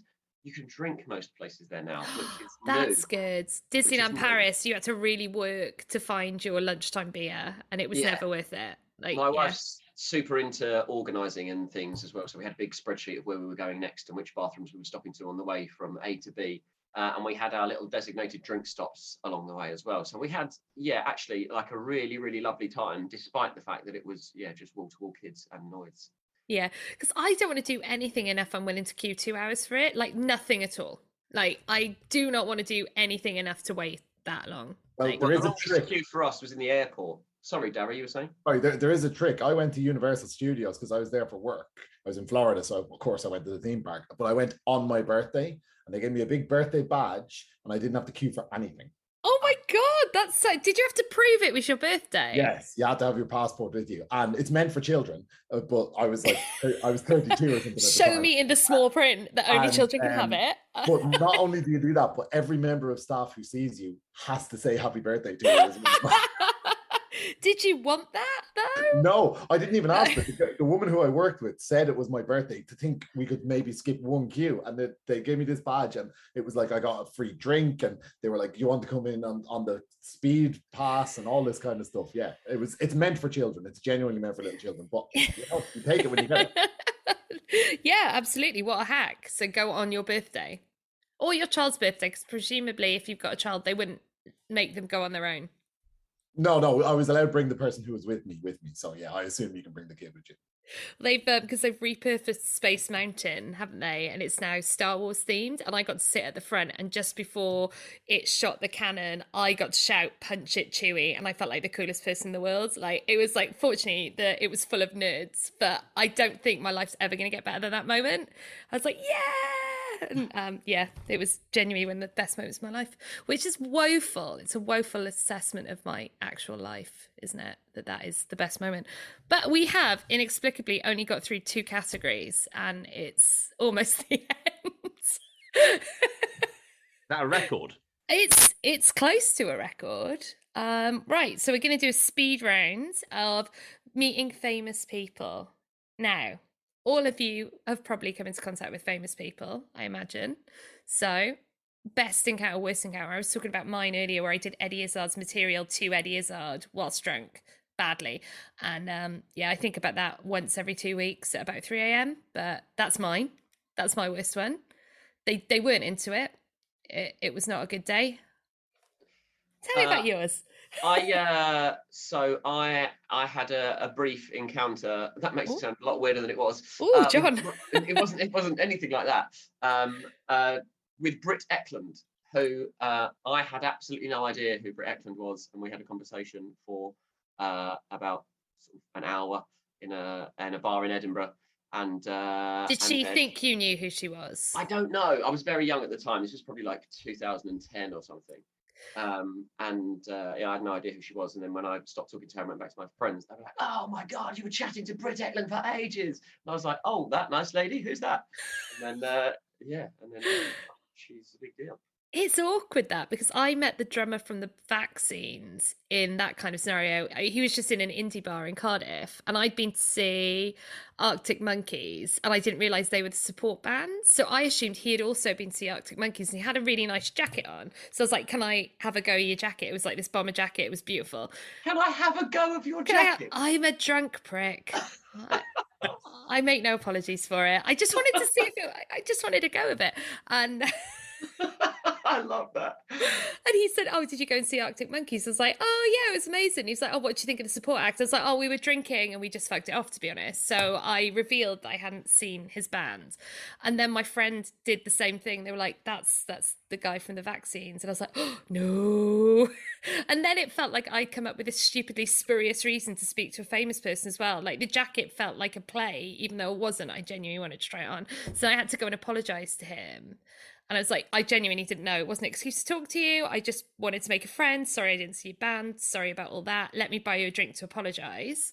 you can drink most places there now, which is That's new. good. is Disneyland. Paris, you had to really work to find your lunchtime beer, and it was Yeah. never worth it. Like, My yeah. wife's super into organising and things as well. So we had a big spreadsheet of where we were going next and which bathrooms we were stopping to on the way from A to B. Uh, and we had our little designated drink stops along the way as well. So we had, yeah, actually like a really, really lovely time, despite the fact that it was, yeah, just wall to wall kids and noise. Yeah, because I don't want to do anything enough. I'm willing to queue two hours for it. Like nothing at all. Like I do not want to do anything enough to wait that long. Well, Like, there the is a trick. queue for us was in the airport. Sorry, Darry, you were saying? Sorry, there, there is a trick. I went to Universal Studios because I was there for work. I was in Florida, so of course I went to the theme park. But I went on my birthday, and they gave me a big birthday badge, and I didn't have to queue for anything. Oh my god, that's so. Did you have to prove it was your birthday? Yes, you had to have your passport with you, and it's meant for children. uh, But I was like, I was thirty-two or something. Show me in the small print that only And, children can have um, it. But not only do you do that, but every member of staff who sees you has to say happy birthday to you. Did you want that though? No, I didn't even ask. The, the woman who I worked with said it was my birthday to think we could maybe skip one queue, and that they gave me this badge, and it was like I got a free drink, and they were like, "You want to come in on, on the speed pass and all this kind of stuff." Yeah, it was. It's meant for children. It's genuinely meant for little children, but you, know, you take it when you get it. yeah, absolutely. What a hack. So go on your birthday or your child's birthday, because presumably, if you've got a child, they wouldn't make them go on their own. No, no, I was allowed to bring the person who was with me with me. So yeah, I assume you can bring the kid with you. They've um, because they've repurposed Space Mountain, haven't they? And it's now Star Wars themed. And I got to sit at the front, and just before it shot the cannon, I got to shout "Punch it, Chewie!" and I felt like the coolest person in the world. Like it was like, fortunately, that it was full of nerds, but I don't think my life's ever going to get better than that moment. I was like, yeah, and um, yeah, it was genuinely one of the best moments of my life, which is woeful. It's a woeful assessment of my actual life, isn't it? That that is the best moment. But we have inexplicably only got through two categories, and it's almost the end. that a record? It's it's close to a record. Um, right, so we're going to do a speed round of meeting famous people. Now, all of you have probably come into contact with famous people, I imagine. So, best encounter, worst encounter. I was talking about mine earlier, where I did Eddie Izzard's material to Eddie Izzard whilst drunk badly, and um, yeah, I think about that once every two weeks at about three a.m. But that's mine. That's my worst one. They they weren't into it. It, it was not a good day. Tell me Uh, about yours. I uh so I I had a, a brief encounter that makes Ooh. it sound a lot weirder than it was. Oh, Um, John. It, it wasn't it wasn't anything like that. Um uh with Britt Ekland, who uh I had absolutely no idea who Britt Ekland was, and we had a conversation for uh about sort of an hour in a in a bar in Edinburgh. And uh Did and she then- think you knew who she was? I don't know. I was very young at the time. This was probably like 2010 or something. Um, and uh, yeah, I had no idea who she was. And then when I stopped talking to her and went back to my friends, they were like, "Oh my god, you were chatting to Britt Ekland for ages." And I was like, "Oh, that nice lady, who's that?" And then uh, yeah, and then oh, she's a big deal. It's awkward that because I met the drummer from the vaccines in that kind of scenario. Uh, He was just in an indie bar in Cardiff, and I'd been to see Arctic Monkeys, and I didn't realize they were the support band. So I assumed he had also been to see Arctic Monkeys, and he had a really nice jacket on. So I was like, "Can I have a go of your jacket?" It was like this bomber jacket. It was beautiful. Can I have a go of your jacket? I'm a drunk prick. I, I make no apologies for it. I just wanted to see if it, I- I just wanted to go with it, and. I love that. And he said, Oh, did you go and see Arctic Monkeys? I was like, Oh, yeah, it was amazing. He was like, Oh, what do you think of the support act? I was like, Oh, we were drinking and we just fucked it off, to be honest. So I revealed that I hadn't seen his band. And then my friend did the same thing. They were like, That's that's the guy from the vaccines. And I was like, Oh, no. And then it felt like I'd come up with this stupidly spurious reason to speak to a famous person as well. Like the jacket felt like a play, even though it wasn't. I genuinely wanted to try it on. So I had to go and apologize to him. And I was like, I genuinely didn't know. It wasn't an excuse to talk to you. I just wanted to make a friend. Sorry I didn't see your band. Sorry about all that. Let me buy you a drink to apologize.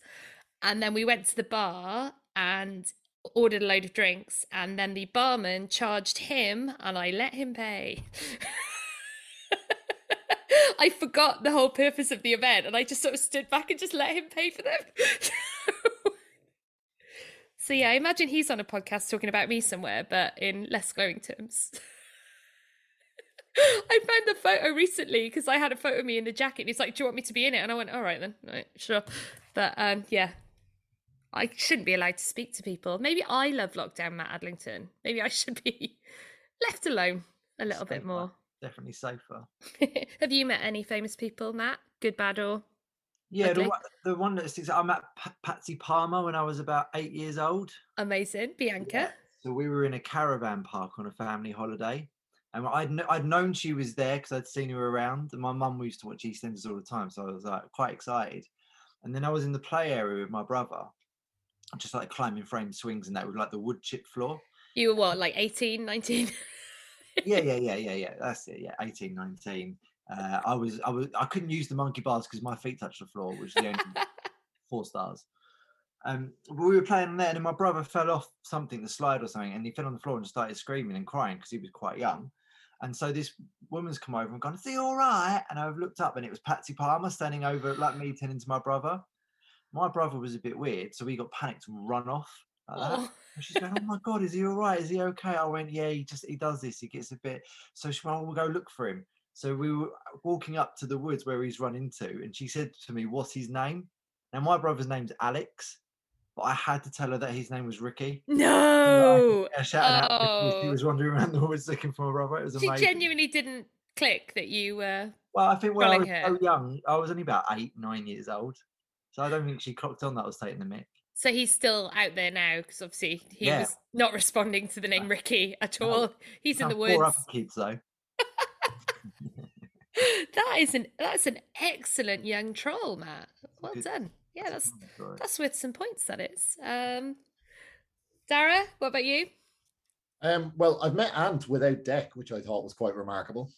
And then we went to the bar and ordered a load of drinks. And then the barman charged him and I let him pay. I forgot the whole purpose of the event and I just sort of stood back and just let him pay for them. so yeah, I imagine he's on a podcast talking about me somewhere, but in less glowing terms. I found the photo recently because I had a photo of me in the jacket. And he's like, "Do you want me to be in it?" And I went, "All right then, All right, sure." But um, yeah, I shouldn't be allowed to speak to people. Maybe I love lockdown, Matt Adlington. Maybe I should be left alone a little bit more. Definitely safer. Have you met any famous people, Matt? Good, bad, or Yeah, the one, the one that sticks. I met P- Patsy Palmer when I was about eight years old. amazing? Bianca. So we were in a caravan park on a family holiday, and I'd kn- I'd known she was there because I'd seen her around. And my mum used to watch EastEnders all the time, so I was like quite excited. And then I was in the play area with my brother, just like climbing frame swings and that with like the wood chip floor. You were what, like 18, 19? yeah, yeah, yeah, yeah, yeah. That's it. Yeah, 18, 19. Uh, I was, I was, I couldn't use the monkey bars because my feet touched the floor, which is the only four stars. Um, but we were playing on there, and my brother fell off something, the slide or something, and he fell on the floor and started screaming and crying because he was quite young. And so this woman's come over and gone, "Is he all right?" And I've looked up, and it was Patsy Palmer standing over, like me, turning to my brother. My brother was a bit weird, so we got panicked and run off. Like that. Oh. She's going, "Oh my god, is he all right? Is he okay?" I went, "Yeah, he just he does this. He gets a bit." So she went, "Oh, "We'll go look for him." So we were walking up to the woods where he's run into, and she said to me, "What's his name?" Now my brother's name's Alex, but I had to tell her that his name was Ricky. No. Yeah, shouting out Ricky as he Oh. was wandering around the woods looking for a brother. It was She amazing. genuinely didn't click that you were. Well, I think when I was so young, I was only about eight, nine years old. So I don't think she clocked on that I was taking the mic. So he's still out there now because obviously he Yeah. was not responding to the name Ricky at No. all. He's in Now, the Four woods. other kids though. that is an that's an excellent young troll, Matt. Well done. Yeah, that's Sorry, sorry. that's worth some points. That is. Um, Darragh, what about you? Um, well, I've met Ant without Dec, which I thought was quite remarkable.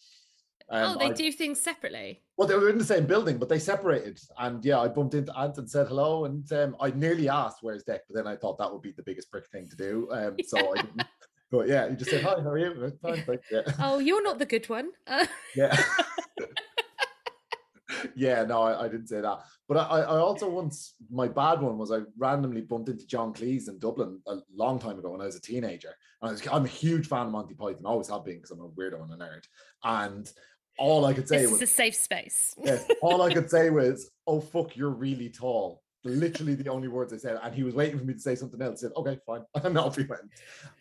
Um, oh, they I- do things separately. Well, they were in the same building, but they separated. And yeah, I bumped into Ant and said hello. And um, I nearly asked, Where's Dec? But then I thought that would be the biggest prick thing to do. Um, so I didn't. But yeah, he just said, Hi, how are you? "Uh, Fine. Yeah. Oh, you're not the good one. Uh, yeah. yeah, no, I, I didn't say that. But I, I also once, my bad one was I randomly bumped into John Cleese in Dublin a long time ago when I was a teenager. And I was, I'm a huge fan of Monty Python, always have been because I'm a weirdo and a nerd. And all I could say this was, is a safe space. Yes, all I could say was, "Oh fuck, you're really tall." Literally the only words I said, and he was waiting for me to say something else. Said, "Okay, fine," and off he went.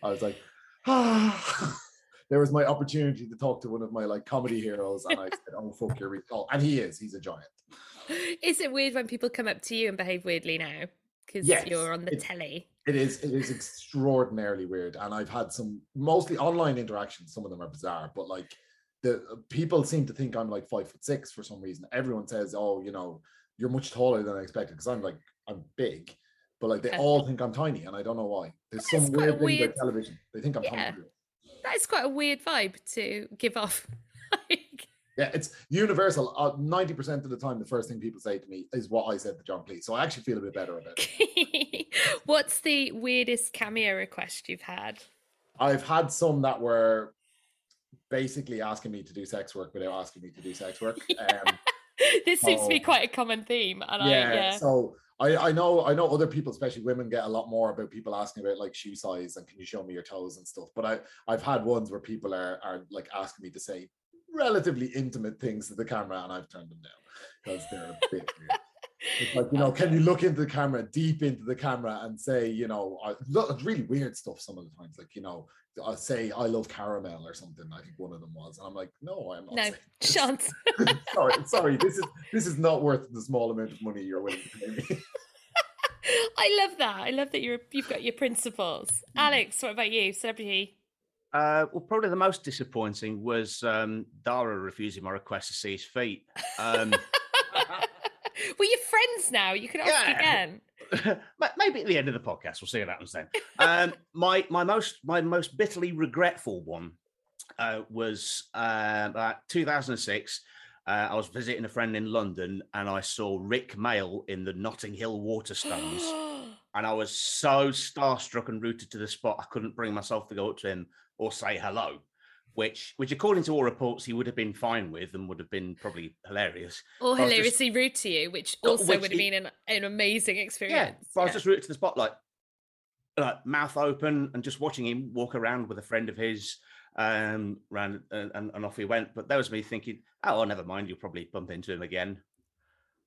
I was like, "Ah." There was my opportunity to talk to one of my like comedy heroes, and I said, "Oh fuck, you're really tall," and he is. He's a giant. Is it weird when people come up to you and behave weirdly now because Yes, you're on the it- telly? It is. It is extraordinarily weird, and I've had some mostly online interactions. Some of them are bizarre, but like the uh, people seem to think I'm like five foot six for some reason. Everyone says, "Oh, you know, you're much taller than I expected," because I'm like I'm big, but like they Okay. all think I'm tiny, and I don't know why. There's some weird thing weird- about television. They think I'm Yeah. tiny. That is quite a weird vibe to give off. Like, Yeah, it's universal. Uh, Ninety percent of the time, the first thing people say to me is what I said to John Cleese. So I actually feel a bit better about it. What's the weirdest cameo request you've had? I've had some that were basically asking me to do sex work without asking me to do sex work. Um, this seems to be quite a common theme, and yeah, I yeah. So I, I know I know other people, especially women, get a lot more about people asking about like shoe size and can you show me your toes and stuff. But I I've had ones where people are are like asking me to say relatively intimate things to the camera, and I've turned them down because they're a bit weird. It's like, you know, can you look into the camera, deep into the camera, and say, you know, I, look, it's really weird stuff some of the times. Like, you know, I say, I love caramel or something. I think one of them was. And I'm like, no, I'm not. No, saying sorry, sorry. This is this is not worth the small amount of money you're willing to pay me. I love that. I love that you're you've got your principles. Mm. Alex, what about you? Celebrity. Uh, well, probably the most disappointing was um, Darragh refusing my request to see his feet. Um, Well, you're friends now. You can ask Yeah. again. Maybe at the end of the podcast, we'll see what happens then. Um, my my most my most bitterly regretful one uh, was uh, about 2006. Uh, I was visiting a friend in London, and I saw Rik Mayall in the Notting Hill Waterstones, and I was so starstruck and rooted to the spot, I couldn't bring myself to go up to him or say hello. Which, which, according to all reports, he would have been fine with and would have been probably hilarious. or But I just- hilariously rude to you, which also which would have been an, an amazing Yeah, experience. but I was just rooted to the spot, like, mouth open and just watching him walk around with a friend of his, um, ran and, and, and off he went. But that was me thinking, oh, well, never mind, you'll probably bump into him again,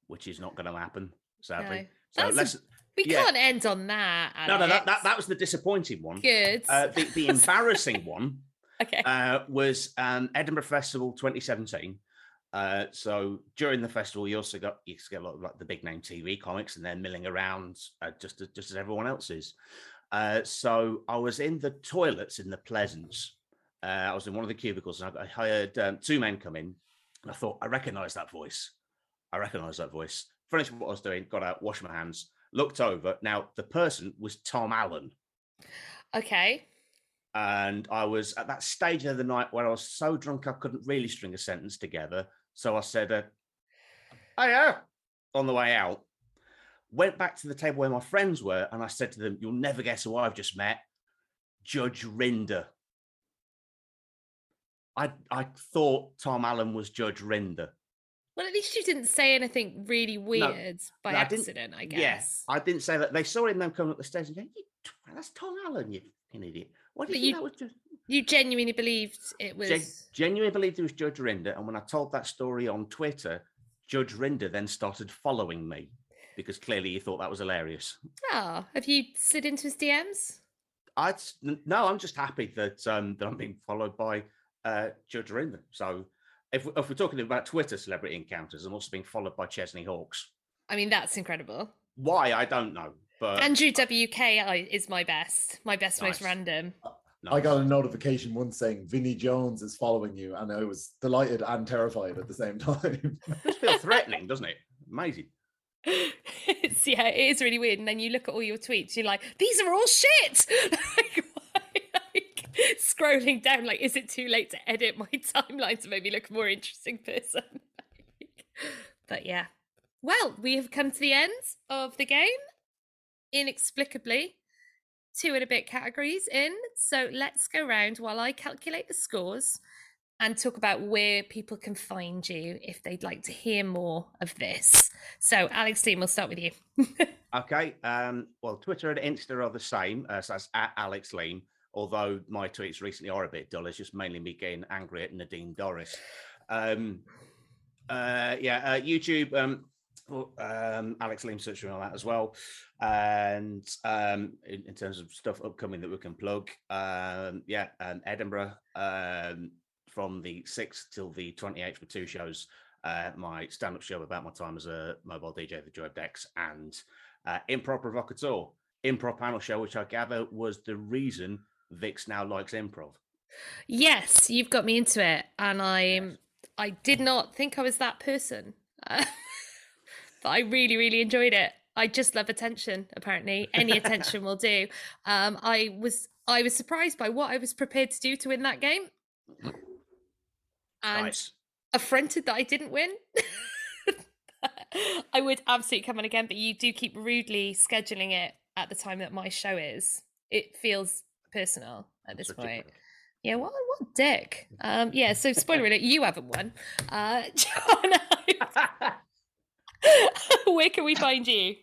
which is not going to happen, sadly. No. So we yeah. can't end on that. No, no, that, that that was the disappointing one. Good. Uh, the, the embarrassing one okay. uh, was um, Edinburgh Festival 2017. Uh, so during the festival, you also got you get a lot of like the big name TV comics, and they're milling around uh, just as, just as everyone else is. Uh, so I was in the toilets in the Pleasance. Uh, I was in one of the cubicles, and I, I hired um, two men come in, and I thought I recognise that voice. I recognise that voice. Finished what I was doing, got out, washed my hands, looked over. Now the person was Tom Allen okay. And I was at that stage of the night where I was so drunk I couldn't really string a sentence together. So I said, uh, "Oh yeah," on the way out. Went back to the table where my friends were, and I said to them, "You'll never guess who I've just met, Judge Rinder." I I thought Tom Allen was Judge Rinder. Well, at least you didn't say anything really weird by No, I didn't- accident, I Yeah, guess. I didn't say that. They saw him then coming up the stairs and going, "That's Tom Allen, you fucking idiot." What do you, you- think that was? Just? You genuinely believed it was. Gen- genuinely believed it was Judge Rinder. And when I told that story on Twitter, Judge Rinder then started following me because clearly he thought that was hilarious. Oh, have you slid into his DMs? I no, I'm just happy that um, that I'm being followed by uh, Judge Rinder. So if, if we're talking about Twitter celebrity encounters, I'm also being followed by Chesney Hawks. I mean, that's incredible. Why I don't know, but Andrew WK uh, is my best, my best, most Nice. random. I got a notification once saying Vinnie Jones is following you, and I was delighted and terrified at the same time. it just feels threatening, doesn't it? Amazing. it's, yeah, it is really weird. And then you look at all your tweets, you're like, these are all shit. like, like, scrolling down, like, is it too late to edit my timeline to maybe look a more interesting person? but yeah. Well, we have come to the end of the game. Inexplicably, two and a bit categories in. So let's go round while I calculate the scores and talk about where people can find you if they'd like to hear more of this. So, Alex Dean, we'll start with you. Okay. Um, well, Twitter and Insta are the same. Uh, so that's at Alex Leam. Although my tweets recently are a bit dull, it's just mainly me getting angry at Nadine Dorries. Um, uh, yeah, uh, YouTube. Um, um, Alex search and all that as well. And um, in, in terms of stuff upcoming that we can plug, um, yeah, um, Edinburgh um, from the 6th till the 28th for two shows. Uh, my stand-up show about my time as a mobile DJ for Joy Decks and uh, Improv Provocateur, improv panel show, which I gather was the reason Vix now likes improv. Yes, you've got me into it, and I'm. I did not think I was that person, but I really, really enjoyed it. I just love attention. Apparently, any attention will do. Um, I was, I was surprised by what I was prepared to do to win that game, and Nice. affronted that I didn't win. I would absolutely come on again, but you do keep rudely scheduling it at the time that my show is. It feels personal at this point. Yeah, what what dick. Um, yeah, so spoiler alert, you haven't won. Uh, John, where can we find you?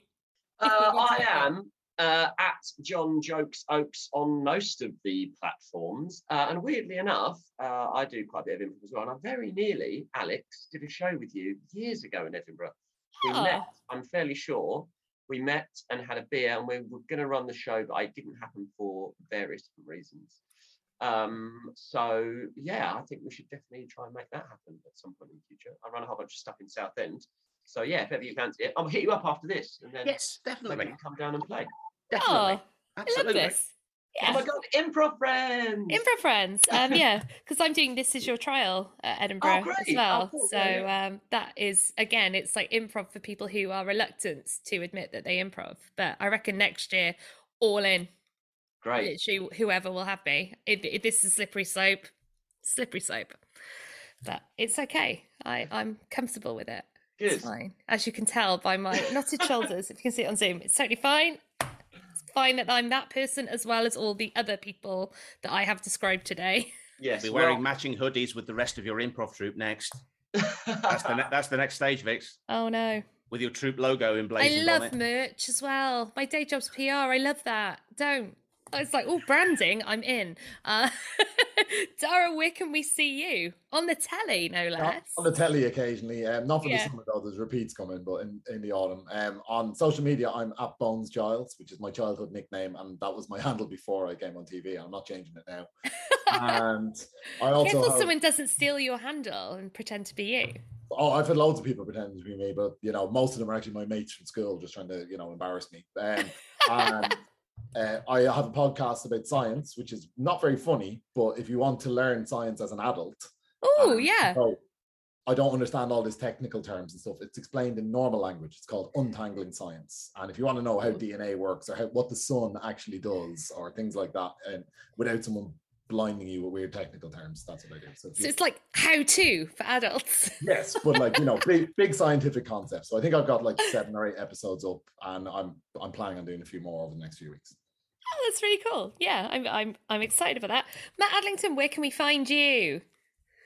Uh, I am uh, at John Jokes Oakes on most of the platforms. Uh, and weirdly enough, uh, I do quite a bit of improv as well. And I very nearly, Alex, did a show with you years ago in Edinburgh. We Oh. met, I'm fairly sure, we met and had a beer and we were going to run the show, but it didn't happen for various different reasons. Um, so yeah, I think we should definitely try and make that happen at some point in the future. I run a whole bunch of stuff in Southend. So yeah, if ever you fancy it, I'll hit you up after this and then Yes, maybe definitely. you can come down and play. Definitely. Oh, I love Absolutely. this. Oh Yeah. my god, improv friends! Improv friends. Um, yeah, because I'm doing this is your trial at Edinburgh as great. Oh, well. cool. So Yeah, um, that is again, it's like improv for people who are reluctant to admit that they improv. But I reckon next year, all in, Great. literally whoever will have me. It, it- this is slippery slope, slippery slope. But it's okay. I I'm comfortable with it. Good. It's fine. As you can tell by my knotted shoulders, if you can see it on Zoom, it's totally fine. It's fine that I'm that person as well as all the other people that I have described today. Yes. Be wearing well- matching hoodies with the rest of your improv troupe next. That's the ne- that's the next stage, Vix. Oh no. With your troop logo I emblazoned love on it. merch as well. My day job's PR. I love that. Don't. It's like, oh, branding. I'm in. Uh, Darragh, where can we see you? On the telly, no less. on the telly occasionally. Um, not for Yeah. the summer though. There's repeats coming, but in, in the autumn. Um, on social media, I'm at Bones Giles, which is my childhood nickname, and that was my handle before I came on TV. I'm not changing it now. and I also Careful have- someone doesn't steal your handle and pretend to be you. Oh, I've had loads of people pretending to be me, but you know, most of them are actually my mates from school, just trying to, you know, embarrass me. Um, and uh, I have a podcast about science, which is not very funny, but if you want to learn science as an adult, Oh, um, yeah. so I don't understand all these technical terms and stuff. It's explained in normal language. It's called untangling science. And if you want to know how DNA works or how, what the sun actually does or things like that, and without someone blinding you with weird technical terms, that's what I do. So, So you- it's like how to for adults. Yes, but like you know, big big scientific concepts. So I think I've got like seven or eight episodes up, and I'm I'm planning on doing a few more over the next few weeks. Oh, that's really cool. Yeah, I'm I'm I'm excited about that. Matt Adlington, where can we find you?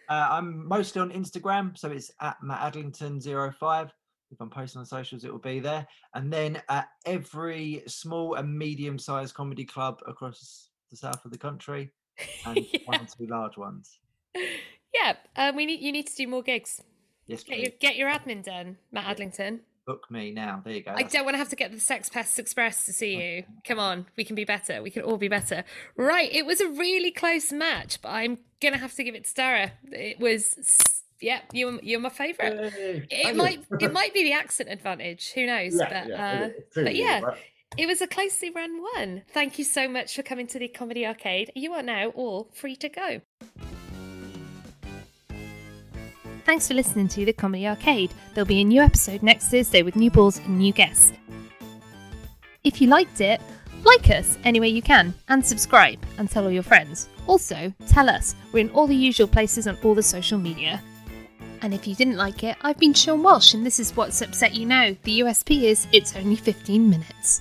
Uh, I'm mostly on Instagram, so it's at Matt Adlington05. If I'm posting on socials, it will be there. And then at every small and medium sized comedy club across the south of the country, and one or two large ones. Yeah, uh, we need you need to do more gigs. Yes, Get your please. get your admin done, Matt Adlington. Book me now. There you go. I That's- don't want to have to get the Sex Pests Express to see you. Come on, we can be better. We can all be better. Right, it was a really close match, but I'm gonna have to give it to Darragh. It was, yeah, you're you're my favourite. Yay. It Thank you. might it might be the accent advantage. Who knows? Yeah, but yeah, uh, is. But yeah, right? it was a closely run one. Thank you so much for coming to the Comedy Arcade. You are now all free to go. Thanks for listening to The Comedy Arcade. There'll be a new episode next Thursday with new balls and new guests. If you liked it, like us any way you can and subscribe and tell all your friends. Also, tell us. We're in all the usual places on all the social media. And if you didn't like it, I've been Sean Walsh and this is what's upset you now. The USP is it's only 15 minutes.